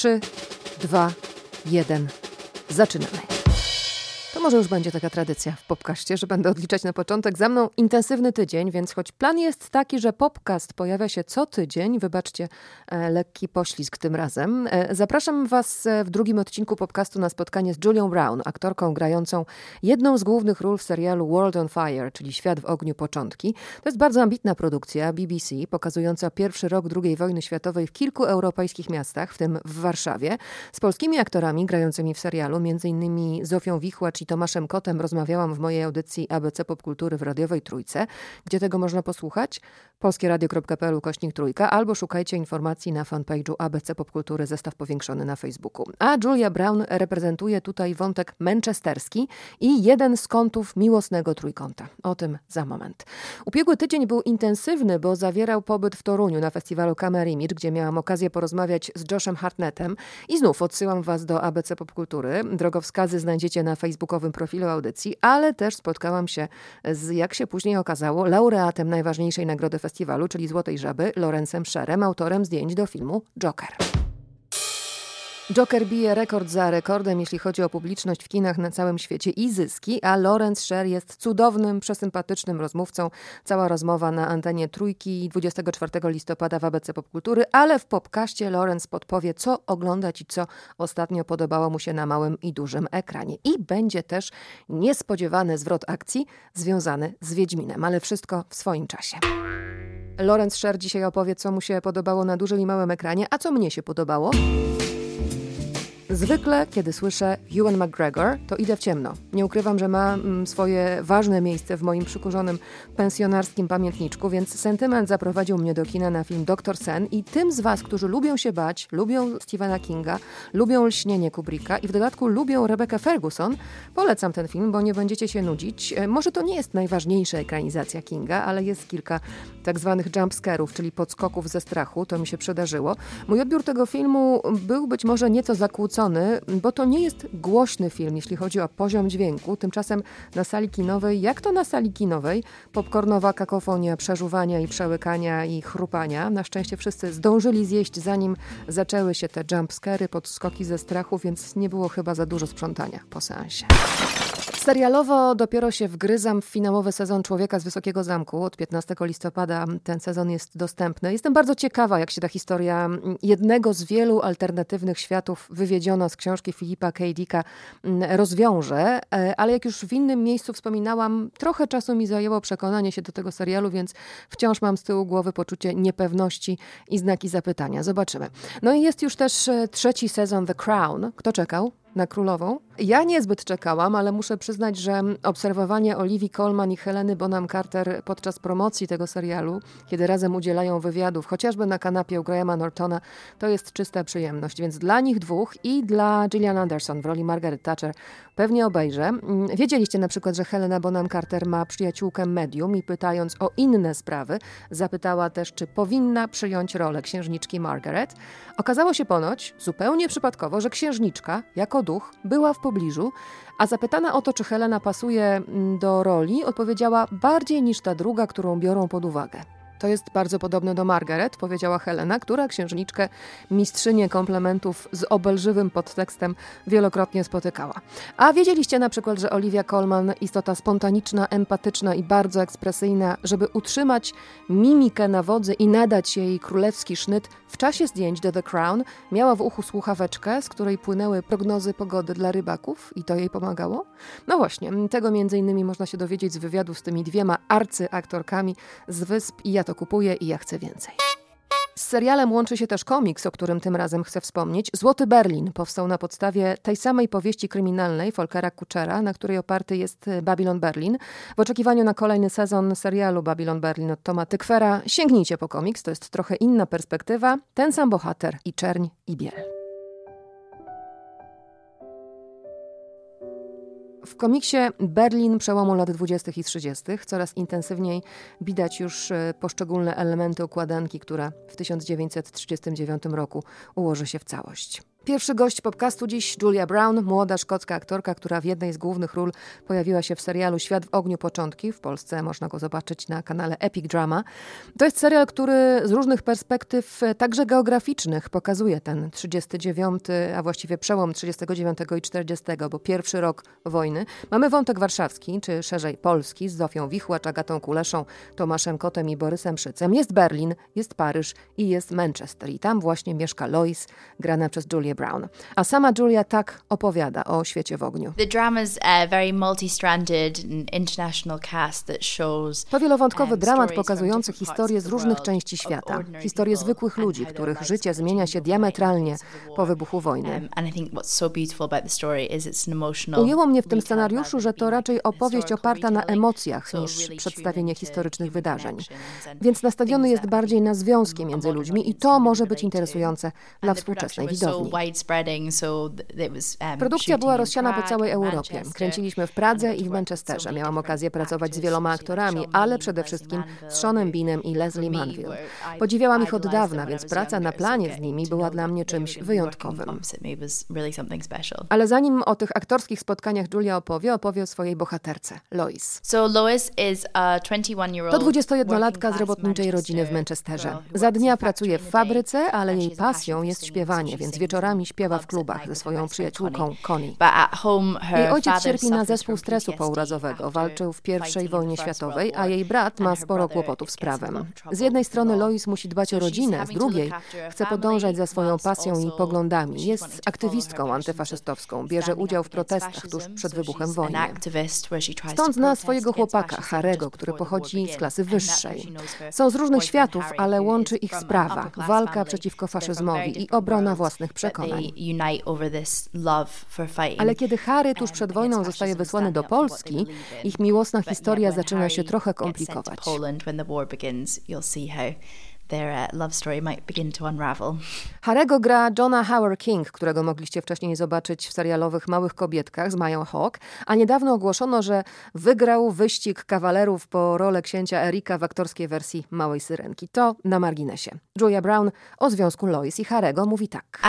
3, 2, 1. Zaczynamy. Może już będzie taka tradycja w popkaście, że będę odliczać na początek. Za mną intensywny tydzień, więc choć plan jest taki, że popcast pojawia się co tydzień, wybaczcie e, lekki poślizg tym razem, e, zapraszam Was e, w drugim odcinku popcastu na spotkanie z Julią Brown, aktorką grającą jedną z głównych ról w serialu World on Fire, czyli Świat w ogniu początki. To jest bardzo ambitna produkcja BBC, pokazująca pierwszy rok II wojny światowej w kilku europejskich miastach, w tym w Warszawie, z polskimi aktorami grającymi w serialu, m.in. Zofią Wichłacz i Tomaszem Kotem rozmawiałam w mojej audycji ABC Popkultury w Radiowej Trójce. Gdzie tego można posłuchać? polskieradio.pl kośnik trójka albo szukajcie informacji na fanpage'u ABC Popkultury zestaw powiększony na Facebooku. A Julia Brown reprezentuje tutaj wątek manchesterski i jeden z kątów miłosnego trójkąta. O tym za moment. Ubiegły tydzień był intensywny, bo zawierał pobyt w Toruniu na festiwalu Camera Image, gdzie miałam okazję porozmawiać z Joshem Hartnettem i znów odsyłam was do ABC Popkultury. Drogowskazy znajdziecie na facebookowym profilu audycji, ale też spotkałam się z, jak się później okazało, laureatem najważniejszej nagrody festiwalu czyli Złotej Żaby, Lorencem Sherem, autorem zdjęć do filmu Joker. Joker bije rekord za rekordem, jeśli chodzi o publiczność w kinach na całym świecie i zyski, a Lawrence Sher jest cudownym, przesympatycznym rozmówcą. Cała rozmowa na antenie Trójki 24 listopada w ABC Popkultury, ale w popkaście Lawrence podpowie, co oglądać i co ostatnio podobało mu się na małym i dużym ekranie. I będzie też niespodziewany zwrot akcji związany z Wiedźminem, ale wszystko w swoim czasie. Lorenz Sher dzisiaj opowie, co mu się podobało na dużym i małym ekranie, a co mnie się podobało. Zwykle, kiedy słyszę Ewan McGregor, to idę w ciemno. Nie ukrywam, że ma mm, swoje ważne miejsce w moim przykurzonym pensjonarskim pamiętniczku, więc sentyment zaprowadził mnie do kina na film Doktor Sen i tym z Was, którzy lubią się bać, lubią Stephena Kinga, lubią lśnienie Kubricka i w dodatku lubią Rebecca Ferguson, polecam ten film, bo nie będziecie się nudzić. E, może to nie jest najważniejsza ekranizacja Kinga, ale jest kilka tak zwanych jumpscarów, czyli podskoków ze strachu, to mi się przydarzyło. Mój odbiór tego filmu był być może nieco zakłócony, bo to nie jest głośny film, jeśli chodzi o poziom dźwięku. Tymczasem na sali kinowej, jak to na sali kinowej, popcornowa kakofonia przeżuwania i przełykania i chrupania. Na szczęście wszyscy zdążyli zjeść, zanim zaczęły się te jumpscary, podskoki ze strachu, więc nie było chyba za dużo sprzątania po seansie. Serialowo dopiero się wgryzam w finałowy sezon Człowieka z Wysokiego Zamku. Od 15 listopada ten sezon jest dostępny. Jestem bardzo ciekawa, jak się ta historia jednego z wielu alternatywnych światów wywiedziona z książki Filipa K. Dicka mm, rozwiąże. E, ale jak już w innym miejscu wspominałam, trochę czasu mi zajęło przekonanie się do tego serialu, więc wciąż mam z tyłu głowy poczucie niepewności i znaki zapytania. Zobaczymy. No i jest już też e, trzeci sezon The Crown. Kto czekał? Na królową. Ja niezbyt czekałam, ale muszę przyznać, że obserwowanie Olivii Colman i Heleny Bonham Carter podczas promocji tego serialu, kiedy razem udzielają wywiadów, chociażby na kanapie u Grahama Nortona, to jest czysta przyjemność. Więc dla nich dwóch i dla Gillian Anderson w roli Margaret Thatcher pewnie obejrzę. Mm, wiedzieliście na przykład, że Helena Bonham Carter ma przyjaciółkę medium i pytając o inne sprawy, zapytała też, czy powinna przyjąć rolę księżniczki Margaret. Okazało się ponoć, zupełnie przypadkowo, że księżniczka, jako była w pobliżu, a zapytana o to, czy Helena pasuje mm, do roli, odpowiedziała bardziej niż ta druga, którą biorą pod uwagę. To jest bardzo podobne do Margaret, powiedziała Helena, która księżniczkę mistrzynię komplementów z obelżywym podtekstem wielokrotnie spotykała. A wiedzieliście na przykład, że Olivia Colman, istota spontaniczna, empatyczna i bardzo ekspresyjna, żeby utrzymać mimikę na wodzy i nadać jej królewski sznyt, w czasie zdjęć do The Crown miała w uchu słuchaweczkę, z której płynęły prognozy pogody dla rybaków i to jej pomagało? No właśnie, tego między innymi można się dowiedzieć z wywiadów z tymi dwiema arcyaktorkami z Wysp i to kupuję i ja chcę więcej. Z serialem łączy się też komiks, o którym tym razem chcę wspomnieć. Złoty Berlin powstał na podstawie tej samej powieści kryminalnej Volkera Kuchera, na której oparty jest Babylon Berlin. W oczekiwaniu na kolejny sezon serialu Babylon Berlin od Toma Tykwera sięgnijcie po komiks, to jest trochę inna perspektywa, ten sam bohater i czerń i biel. W komiksie Berlin przełomu lat 20. i 30. coraz intensywniej widać już e, poszczególne elementy układanki, która w 1939 roku ułoży się w całość. Pierwszy gość podcastu dziś Julia Brown, młoda szkocka aktorka, która w jednej z głównych ról pojawiła się w serialu Świat w ogniu początki. W Polsce można go zobaczyć na kanale Epic Drama. To jest serial, który z różnych perspektyw, także geograficznych, pokazuje ten 39, a właściwie przełom 39 i 40, bo pierwszy rok wojny. Mamy wątek warszawski, czy szerzej polski, z Zofią Wichłacz, Agatą Kuleszą, Tomaszem Kotem i Borysem Szycem. Jest Berlin, jest Paryż i jest Manchester. I tam właśnie mieszka Lois, grana przez Brown. A sama Julia tak opowiada o świecie w ogniu. The drama's a very multi-stranded international cast that shows To wielowątkowy um, dramat pokazujący historie z różnych części świata. Historie zwykłych ludzi, których życie zmienia się diametralnie po wybuchu wojny. Um, Ujęło mnie w tym scenariuszu, że to raczej opowieść oparta na emocjach niż przedstawienie historycznych wydarzeń. Więc nastawiony jest bardziej na związki między ludźmi i to może być interesujące dla współczesnej widowni. Um, Produkcja była rozsiana po całej Europie. Kręciliśmy w Pradze i w Manchesterze. Miałam okazję pracować z wieloma aktorami, ale przede wszystkim z Seanem Beanem i Leslie Manville. Podziwiałam ich od dawna, więc praca na planie z nimi była dla mnie czymś wyjątkowym. Ale zanim o tych aktorskich spotkaniach Julia opowie, opowie o swojej bohaterce, Lois. To 21-latka z robotniczej rodziny w Manchesterze. Za dnia pracuje w fabryce, ale jej pasją jest śpiewanie, więc wieczorami śpiewa w klubach ze swoją przyjaciółką Connie. Jej ojciec cierpi na zespół stresu pourazowego, walczył w I wojnie światowej, a jej brat ma sporo kłopotów z prawem. Z jednej strony Lois musi dbać o rodzinę, z drugiej chce podążać za swoją pasją i poglądami. Jest aktywistką antyfaszystowską, bierze udział w protestach tuż przed wybuchem wojny. Stąd zna swojego chłopaka, Harego, który pochodzi z klasy wyższej. Są z różnych światów, ale łączy ich sprawa, walka przeciwko faszyzmowi i obrona własnych przekonań. Ale kiedy Harry tuż przed wojną zostaje wysłany do Polski, ich miłosna historia zaczyna się trochę komplikować their uh, love story might begin to unravel. Harego gra Johna Howard King, którego mogliście wcześniej zobaczyć w serialowych Małych Kobietkach z Mają Hawk, a niedawno ogłoszono, że wygrał wyścig kawalerów po rolę księcia Erika w aktorskiej wersji Małej Syrenki. To na marginesie. Julia Brown o związku Lois i Harego mówi tak.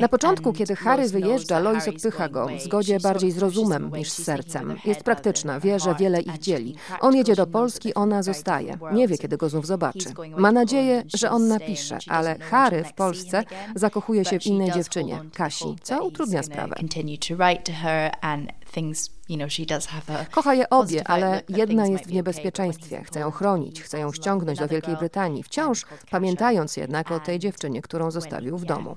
Na początku, kiedy Harry wyjeżdża, Lois odpycha go w zgodzie bardziej z rozumem niż z sercem. Jest praktyczna, wie, że wiele ich dzieli. On jedzie do Polski, ona zostaje. Nie wie, kiedy go znów zobaczy. Ma nadzieję, że on napisze, ale Harry w Polsce zakochuje się w innej dziewczynie, Kasi, co utrudnia sprawę. Kocha je obie, ale jedna jest w niebezpieczeństwie. Chce ją chronić, chce ją ściągnąć do Wielkiej Brytanii, wciąż pamiętając jednak o tej dziewczynie, którą zostawił w domu.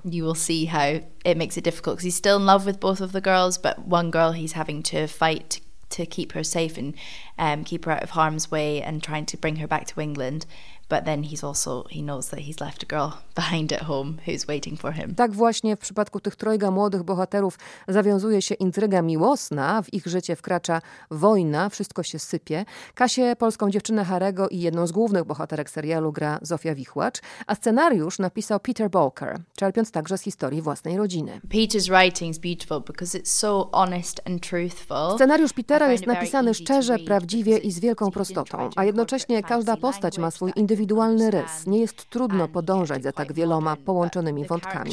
To keep her safe and um, keep her out of harm's way and trying to bring her back to England. But then he's also, he knows that he's left a girl behind at home who's waiting for him. Tak właśnie w przypadku tych trojga młodych bohaterów zawiązuje się intryga miłosna, w ich życie wkracza wojna, wszystko się sypie. Kasię, polską dziewczynę Harego i jedną z głównych bohaterek serialu gra Zofia Wichłacz, a scenariusz napisał Peter Balker, czerpiąc także z historii własnej rodziny. Peter's writing is beautiful because it's so honest and truthful. Scenariusz Petera jest napisany szczerze, prawdziwie i z wielką prostotą, a jednocześnie każda postać ma swój indywidualny indywidualny rys. Nie jest trudno podążać za tak wieloma połączonymi wątkami.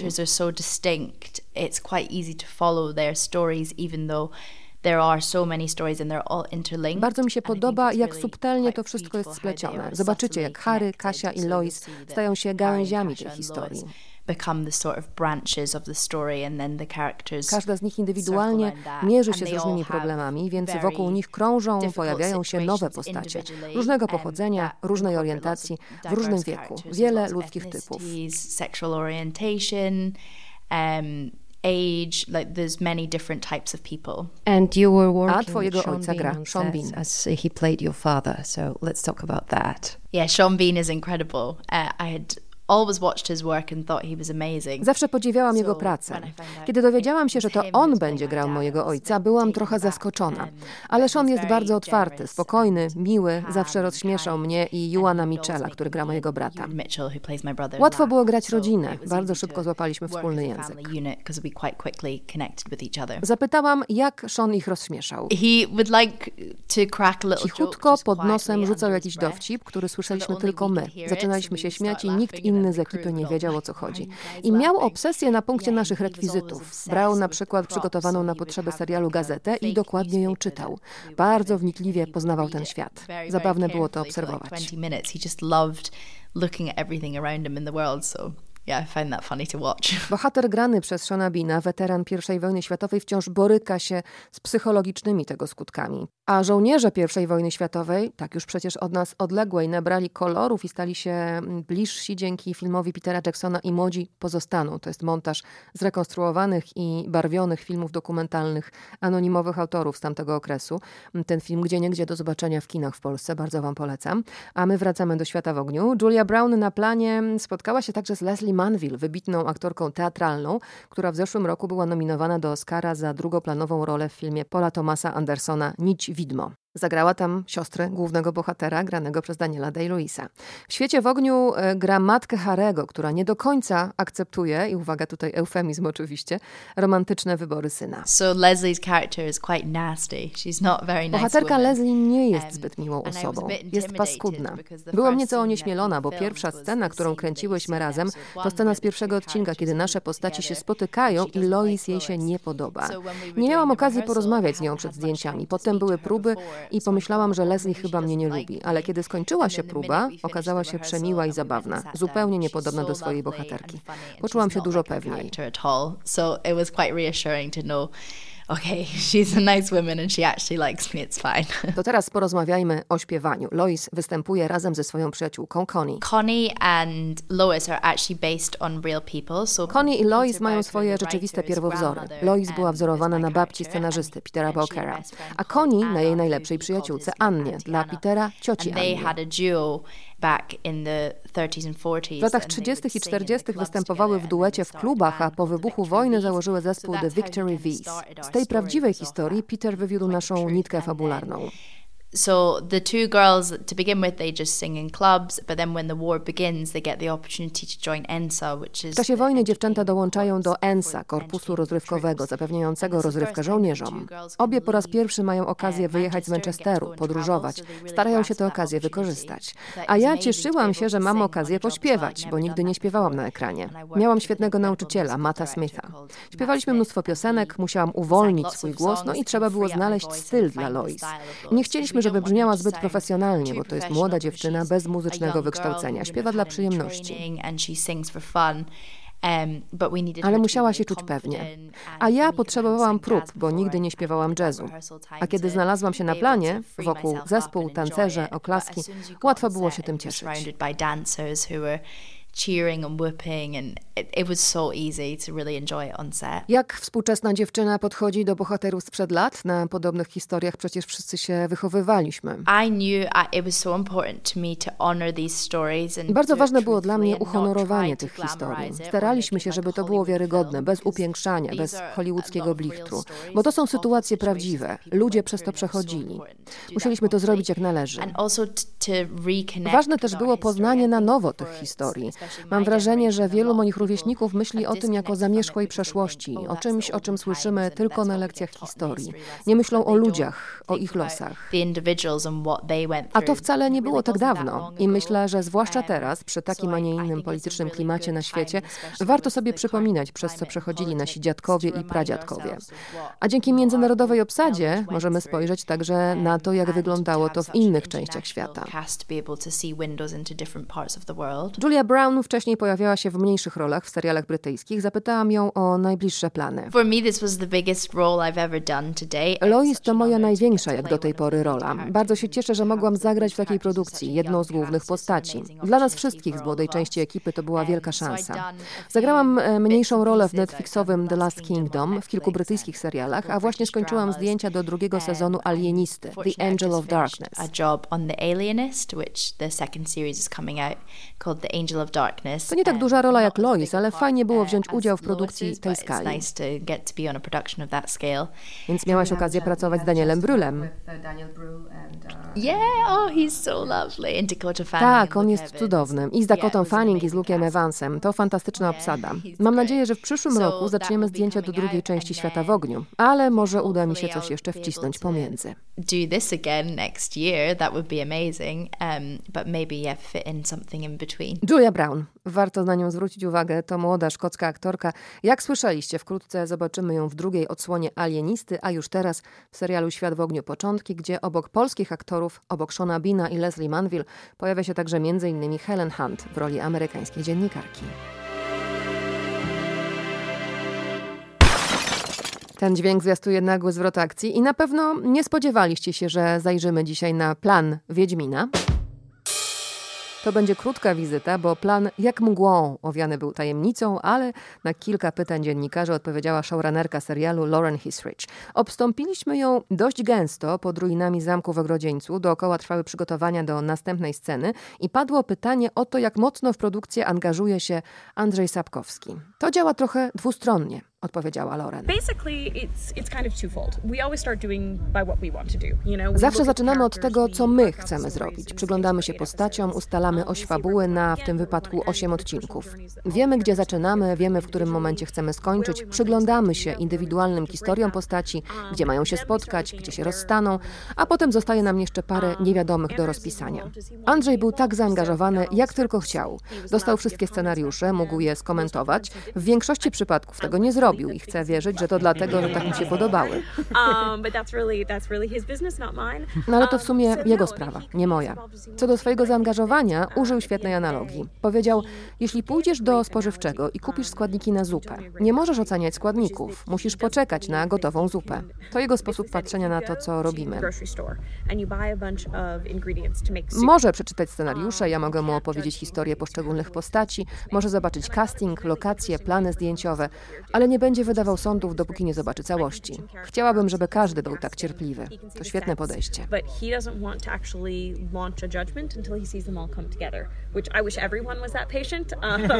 Bardzo mi się podoba, jak subtelnie to wszystko jest splecione. Zobaczycie, jak Harry, Kasia i Lois stają się gałęziami tej historii become the sort of branches of the story and then the characters Każda z nich indywidualnie mierzy się z różnymi problemami, więc wokół nich krążą, pojawiają się nowe postacie, różnego pochodzenia, różnej orientacji, w różnym wieku, wiele ludzkich typów. Sexual orientation, um, age, like there's many different types of people. And you were working A twojego ojca gra Sean Bean. As he played your father, so let's talk about that. Yeah, Sean Bean is incredible. Uh, I had Zawsze podziwiałam jego pracę. Kiedy dowiedziałam się, że to on będzie grał mojego ojca, byłam trochę zaskoczona. Ale Sean jest bardzo otwarty, spokojny, miły, zawsze rozśmieszał mnie i Juana Michela, który gra mojego brata. Łatwo było grać rodzinę, bardzo szybko złapaliśmy wspólny język. Zapytałam, jak Sean ich rozśmieszał. Cichutko pod nosem rzucał jakiś dowcip, który słyszeliśmy tylko my. Zaczynaliśmy się śmiać i nikt inny inny z ekipy nie wiedział o co chodzi. I miał obsesję na punkcie naszych rekwizytów. Brał na przykład przygotowaną na potrzeby serialu gazetę i dokładnie ją czytał. Bardzo wnikliwie poznawał ten świat. Zabawne było to obserwować. Yeah, I find that funny to watch. Bohater grany przez Shona Bina, weteran I wojny światowej, wciąż boryka się z psychologicznymi tego skutkami. A żołnierze I wojny światowej, tak już przecież od nas odległej, nabrali kolorów i stali się bliżsi dzięki filmowi Petera Jacksona i młodzi pozostaną. To jest montaż zrekonstruowanych i barwionych filmów dokumentalnych anonimowych autorów z tamtego okresu. Ten film gdzie niegdzie do zobaczenia w kinach w Polsce, bardzo wam polecam. A my wracamy do Świata w ogniu. Julia Brown na planie spotkała się także z Leslie Manville, wybitną aktorką teatralną, która w zeszłym roku była nominowana do Oscara za drugoplanową rolę w filmie Paula Thomasa Andersona Nić widmo. Zagrała tam siostrę głównego bohatera, granego przez Daniela Day-Lewisa. W Świecie w ogniu e, gra matkę Harego, która nie do końca akceptuje, i uwaga, tutaj eufemizm oczywiście, romantyczne wybory syna. So Leslie's character is quite nasty. She's not very nice Bohaterka Leslie nie jest zbyt miłą osobą. Jest paskudna. Byłam nieco onieśmielona, bo pierwsza scena, którą kręciłyśmy razem, to scena z pierwszego odcinka, kiedy nasze postaci się spotykają i Lois jej się nie podoba. Nie miałam okazji porozmawiać z nią przed zdjęciami. Potem były próby i pomyślałam, że Leslie chyba mnie nie lubi, ale kiedy skończyła się próba, okazała się przemiła i zabawna, zupełnie niepodobna do swojej bohaterki. Poczułam się dużo pewniej okay, she's a nice woman and she actually likes me, it's fine. To teraz porozmawiajmy o śpiewaniu. Lois występuje razem ze swoją przyjaciółką Connie. Connie and Lois are actually based on real people. So Connie i Lois mają swoje rzeczywiste pierwowzory. Lois była wzorowana na babci scenarzysty Petera Walkera, a Connie na jej najlepszej przyjaciółce Annie, dla Petera cioci Annie. W latach 30. i 40. występowały w duecie w klubach, a po wybuchu wojny założyły zespół The Victory V's. Z tej prawdziwej historii Peter wywiódł naszą nitkę fabularną. So the two girls, to begin with, they just sing in clubs, but then when the war begins, they get the opportunity to join ENSA, which is... W czasie wojny dziewczęta dołączają do ENSA, korpusu rozrywkowego, zapewniającego rozrywkę żołnierzom. Obie po raz pierwszy mają okazję wyjechać z Manchesteru, podróżować. Starają się tę okazję wykorzystać. A ja cieszyłam się, że mam okazję pośpiewać, bo nigdy nie śpiewałam na ekranie. Miałam świetnego nauczyciela, Mata Smitha. Śpiewaliśmy mnóstwo piosenek, musiałam uwolnić swój głos, no i trzeba było znaleźć styl dla Lois. Nie chcieliśmy żeby brzmiała zbyt profesjonalnie, bo to jest młoda dziewczyna bez muzycznego wykształcenia. Śpiewa dla przyjemności. Um, Ale musiała się czuć pewnie. A ja potrzebowałam prób, bo nigdy nie śpiewałam jazzu. A kiedy znalazłam się na planie, wokół zespół, tancerze, oklaski, łatwo było się tym cieszyć cheering and whooping and it, it was so easy to really enjoy it on set. Jak współczesna dziewczyna podchodzi do bohaterów sprzed lat? Na podobnych historiach przecież wszyscy się wychowywaliśmy. I knew it was so important to me to honor these stories and Bardzo ważne było dla mnie uhonorowanie tych historii. Staraliśmy się, żeby to było wiarygodne, bez upiększania, bez hollywoodzkiego blichtru, bo to są sytuacje prawdziwe. Ludzie przez to przechodzili. Musieliśmy to zrobić jak należy. Ważne też było poznanie na nowo tych historii, Mam wrażenie, że wielu moich rówieśników myśli o tym jako zamierzchłej przeszłości, o czymś, o czym słyszymy tylko na lekcjach historii. Nie myślą o ludziach, o ich losach. A to wcale nie było tak dawno i myślę, że zwłaszcza teraz, przy takim, a nie innym politycznym klimacie na świecie, warto sobie przypominać, przez co przechodzili nasi dziadkowie i pradziadkowie. A dzięki międzynarodowej obsadzie możemy spojrzeć także na to, jak wyglądało to w innych częściach świata. Julia Brown Brown wcześniej pojawiała się w mniejszych rolach w serialach brytyjskich. Zapytałam ją o najbliższe plany. Lois to moja największa jak do tej pory rola. Bardzo się cieszę, że mogłam zagrać w takiej produkcji, jedną z głównych postaci. Dla nas wszystkich z młodej części ekipy to była wielka szansa. Zagrałam e, mniejszą rolę w Netflixowym The Last Kingdom, w kilku brytyjskich serialach, a właśnie skończyłam zdjęcia do drugiego sezonu Alienisty, The Angel of Darkness. A job on The Alienist, which the second series is coming out, called The Angel of Darkness. To nie tak duża rola jak Lois, ale fajnie było wziąć udział w produkcji tej skali. Więc miałaś okazję pracować z Danielem Brühlem. Tak, on jest cudowny. I z Dakotą Fanning i z Luke'em Evansem. To fantastyczna obsada. Mam nadzieję, że w przyszłym roku zaczniemy zdjęcia do drugiej części Świata w ogniu, ale może uda mi się coś jeszcze wcisnąć pomiędzy. Do this again next year, that would be amazing, um, but maybe yeah, fit in something in between. Julia Brown Brown. Warto na nią zwrócić uwagę. To młoda szkocka aktorka. Jak słyszeliście, wkrótce zobaczymy ją w drugiej odsłonie Alienisty, a już teraz w serialu Świat w ogniu początki, gdzie obok polskich aktorów, obok Shona Bina i Leslie Manville, pojawia się także m.in. Helen Hunt w roli amerykańskiej dziennikarki. Ten dźwięk zwiastuje nagły zwrot akcji i na pewno nie spodziewaliście się, że zajrzymy dzisiaj na plan Wiedźmina. To będzie krótka wizyta, bo plan jak mgłą owiany był tajemnicą, ale na kilka pytań dziennikarzy odpowiedziała showrunnerka serialu Lauren Hisrich. Obstąpiliśmy ją dość gęsto pod ruinami zamku w Ogrodzieńcu. Dookoła trwały przygotowania do następnej sceny i padło pytanie o to, jak mocno w produkcję angażuje się Andrzej Sapkowski. To działa trochę dwustronnie odpowiedziała Lauren. Zawsze zaczynamy od tego, co my chcemy zrobić. Przyglądamy się postaciom, ustalamy oś fabuły na, w tym wypadku, osiem odcinków. Wiemy, gdzie zaczynamy, wiemy, w którym momencie chcemy skończyć, przyglądamy się indywidualnym historiom postaci, gdzie mają się spotkać, gdzie się rozstaną, a potem zostaje nam jeszcze parę niewiadomych do rozpisania. Andrzej był tak zaangażowany, jak tylko chciał. Dostał wszystkie scenariusze, mógł je skomentować. W większości przypadków tego nie zrobił robił i chcę wierzyć, że to dlatego, że tak mu się podobały. Um, no ale to w sumie um, jego sprawa, nie moja. Co do swojego zaangażowania, użył świetnej analogii. Powiedział, jeśli pójdziesz do spożywczego i kupisz składniki na zupę, nie możesz oceniać składników, musisz poczekać na gotową zupę. To jego sposób patrzenia na to, co robimy. Może przeczytać scenariusze, ja mogę mu opowiedzieć historię poszczególnych postaci, może zobaczyć casting, lokacje, plany zdjęciowe, ale nie będzie wydawał sądów, dopóki nie zobaczy całości. Chciałabym, żeby każdy był tak cierpliwy. To świetne podejście. Um, uh.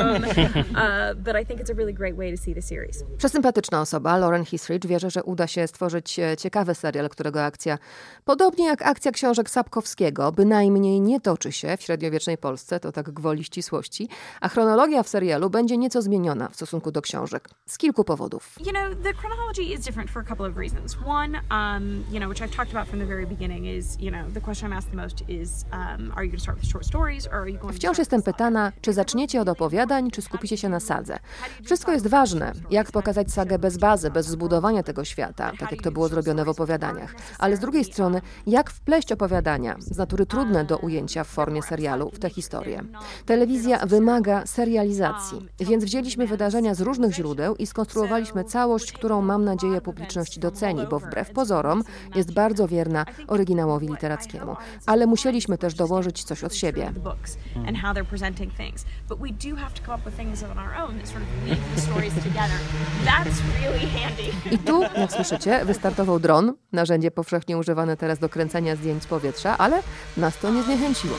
Przesympatyczna osoba, Lauren Hisrich, wierzę, że uda się stworzyć e, ciekawy serial, którego akcja, podobnie jak akcja książek Sapkowskiego, bynajmniej nie toczy się w średniowiecznej Polsce, to tak gwoli ścisłości, a chronologia w serialu będzie nieco zmieniona w stosunku do książek. Z kilku powodów. You know, the chronology is different for a couple of reasons. One, um, you know, which I've talked about from the very beginning is, you know, the question I'm asked the most is, um, are you going to start with short stories or are you going Wciąż jestem pytana, czy zaczniecie od opowiadań, czy skupicie się na sadze. Wszystko jest ważne. Jak pokazać sagę bez bazy, bez zbudowania tego świata, tak jak to było zrobione w opowiadaniach. Ale z drugiej strony, jak wpleść opowiadania, z natury trudne do ujęcia w formie serialu, w tę historię. Telewizja wymaga serializacji, więc wzięliśmy wydarzenia z różnych źródeł i skonstruowaliśmy całość, którą mam nadzieję publiczność doceni, bo wbrew pozorom jest bardzo wierna oryginałowi literackiemu. Ale musieliśmy też dołożyć coś od siebie handy. I tu, jak słyszycie, wystartował dron, narzędzie powszechnie używane teraz do kręcenia zdjęć z powietrza, ale nas to nie zniechęciło.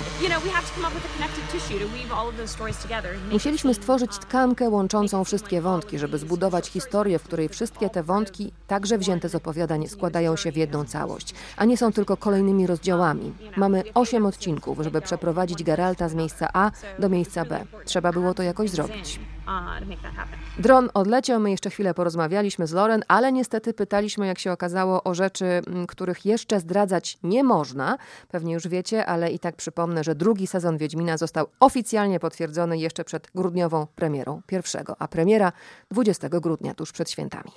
Musieliśmy stworzyć tkankę łączącą wszystkie wątki, żeby zbudować historię, w której wszystkie te wątki, także wzięte z opowiadań, składają się w jedną całość, a nie są tylko kolejnymi rozdziałami. Mamy osiem odcinków, żeby przeprowadzić Geralta z miejsca A do miejsca B. Trzeba było to jakoś zrobić. Dron odleciał, my jeszcze chwilę porozmawialiśmy z Loren, ale niestety pytaliśmy, jak się okazało, o rzeczy, których jeszcze zdradzać nie można. Pewnie już wiecie, ale i tak przypomnę, że drugi sezon Wiedźmina został oficjalnie potwierdzony jeszcze przed grudniową premierą pierwszego, a premiera 20 grudnia, tuż przed świętami.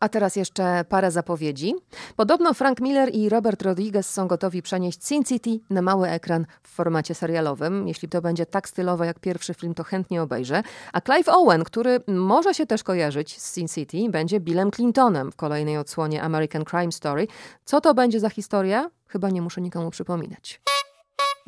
A teraz jeszcze parę zapowiedzi. Podobno Frank Miller i Robert Rodriguez są gotowi przenieść Sin City na mały ekran w formacie serialowym. Jeśli to będzie tak stylowe jak pierwszy film, to chętnie obejrzę. A Clive Owen, który może się też kojarzyć z Sin City, będzie Billem Clintonem w kolejnej odsłonie American Crime Story. Co to będzie za historia? Chyba nie muszę nikomu przypominać.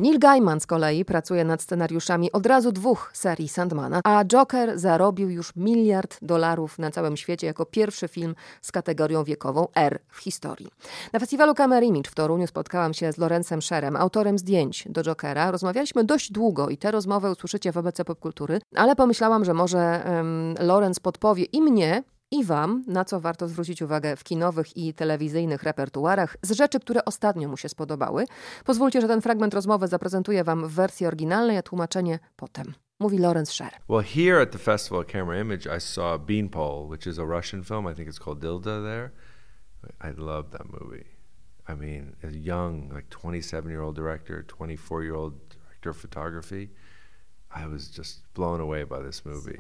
Neil Gaiman z kolei pracuje nad scenariuszami od razu dwóch serii Sandmana, a Joker zarobił już miliard dolarów na całym świecie jako pierwszy film z kategorią wiekową R w historii. Na festiwalu Camera Image w Toruniu spotkałam się z Lorencem Sherem, autorem zdjęć do Jokera. Rozmawialiśmy dość długo i tę rozmowę usłyszycie w ABC Popkultury, ale pomyślałam, że może um, Lorenz podpowie i mnie, i Wam, na co warto zwrócić uwagę w kinowych i telewizyjnych repertuarach z rzeczy, które ostatnio mu się spodobały. Pozwólcie, że ten fragment rozmowy zaprezentuję Wam w wersji oryginalnej, a tłumaczenie potem. Mówi Lorenz Scher. Well, here at the Festival of Camera Image, I saw Beanpole, which is a Russian film. I think it's called Dilda there. I love that movie. I mean, a young, like 27 year old director, 24 year old director of photography. I was just blown away by this movie.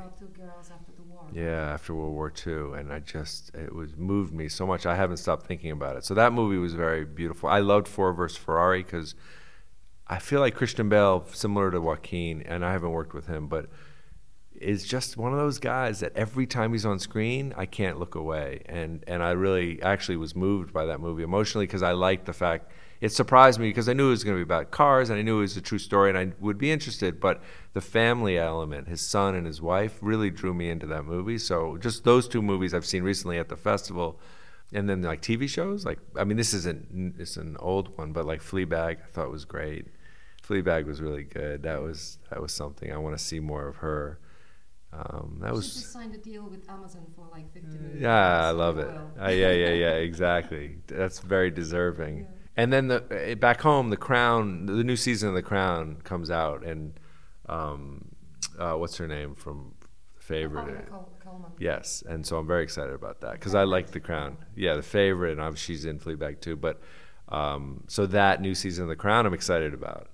Yeah, after World War II, and I just it was moved me so much. I haven't stopped thinking about it. So that movie was very beautiful. I loved Ford versus Ferrari because I feel like Christian Bale, similar to Joaquin, and I haven't worked with him, but is just one of those guys that every time he's on screen, I can't look away. And and I really actually was moved by that movie emotionally because I liked the fact it surprised me because I knew it was going to be about cars and I knew it was a true story and I would be interested. But the family element, his son and his wife, really drew me into that movie. So just those two movies I've seen recently at the festival. And then like TV shows, like I mean, this isn't it's an old one, but like Fleabag, I thought was great. Fleabag was really good. That was that was something I want to see more of her. Um, that she was just signed a deal with Amazon for like 50 million. yeah, I love it. Uh, yeah, yeah, yeah, exactly. That's very deserving. Yeah. And then the eh, back home, the Crown, the new season of the Crown comes out, and um, uh, what's her name from the favorite? Yes, and so I'm very excited about that because I like the Crown. Yeah, the favorite, and she's in Fleabag too. But um, so that new season of the Crown, I'm excited about.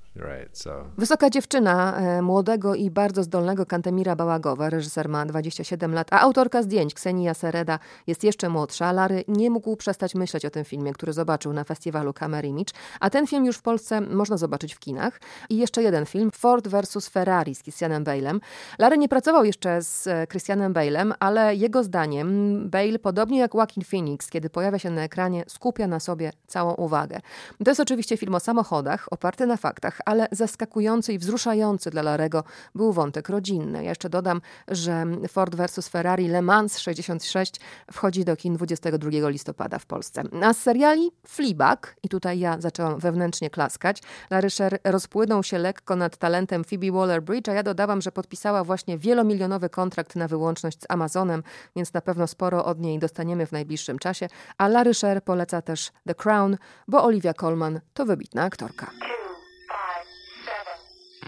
Wysoka dziewczyna e, młodego i bardzo zdolnego Kantemira Bałagowa, reżyser ma 27 lat, a autorka zdjęć Ksenia Sereda jest jeszcze młodsza. Lary nie mógł przestać myśleć o tym filmie, który zobaczył na festiwalu Camera Image, a ten film już w Polsce można zobaczyć w kinach. I jeszcze jeden film, Ford vs. Ferrari z Christianem Bale'em. Lary nie pracował jeszcze z e, Christianem Bale'em, ale jego zdaniem Bale, podobnie jak Joaquin Phoenix, kiedy pojawia się na ekranie, skupia na sobie całą uwagę. To jest oczywiście film o samochodach, oparty na faktach, ale zaskakujący i wzruszający dla Larego był wątek rodzinny. Ja jeszcze dodam, że Ford vs. Ferrari Le Mans 66 wchodzi do kin 22 listopada w Polsce. A z seriali Fleabag, i tutaj ja zaczęłam wewnętrznie klaskać, Larry Sher rozpłynął się lekko nad talentem Phoebe Waller-Bridge, a ja dodałam, że podpisała właśnie wielomilionowy kontrakt na wyłączność z Amazonem, więc na pewno sporo od niej dostaniemy w najbliższym czasie. A Larry poleca też The Crown, bo Olivia Colman to wybitna aktorka.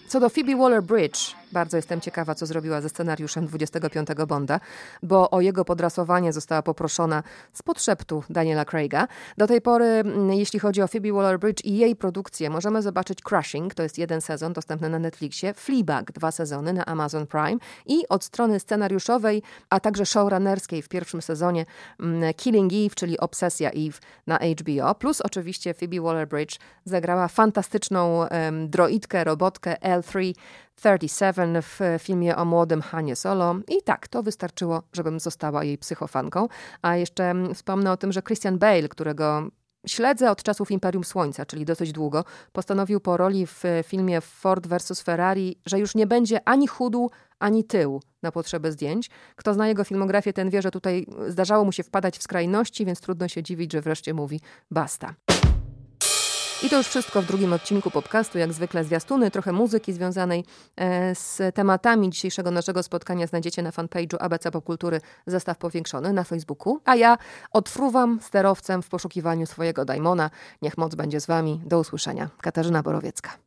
Co do Phoebe Waller-Bridge, bardzo jestem ciekawa, co zrobiła ze scenariuszem 25 Bonda, bo o jego podrasowanie została poproszona z podszeptu Daniela Craiga. Do tej pory, mm, jeśli chodzi o Phoebe Waller-Bridge i jej produkcję, możemy zobaczyć Crushing, to jest jeden sezon dostępny na Netflixie, Fleabag, dwa sezony na Amazon Prime i od strony scenariuszowej, a także showrunnerskiej w pierwszym sezonie mm, Killing Eve, czyli Obsesja Eve na HBO, plus oczywiście Phoebe Waller-Bridge zagrała fantastyczną em, droidkę, robotkę L3 37 w filmie o młodym Hanie Solo. I tak, to wystarczyło, żebym została jej psychofanką. A jeszcze mm, wspomnę o tym, że Christian Bale, którego śledzę od czasów Imperium Słońca, czyli dosyć długo, postanowił po roli w filmie Ford vs. Ferrari, że już nie będzie ani chudu, ani tył na potrzeby zdjęć. Kto zna jego filmografię, ten wie, że tutaj zdarzało mu się wpadać w skrajności, więc trudno się dziwić, że wreszcie mówi basta. I to już wszystko w drugim odcinku podcastu. Jak zwykle zwiastuny, trochę muzyki związanej e, z tematami dzisiejszego naszego spotkania znajdziecie na fanpage'u ABC Popkultury Zestaw Powiększony na Facebooku. A ja odfruwam sterowcem w poszukiwaniu swojego Daimona. Niech moc będzie z Wami. Do usłyszenia. Katarzyna Borowiecka.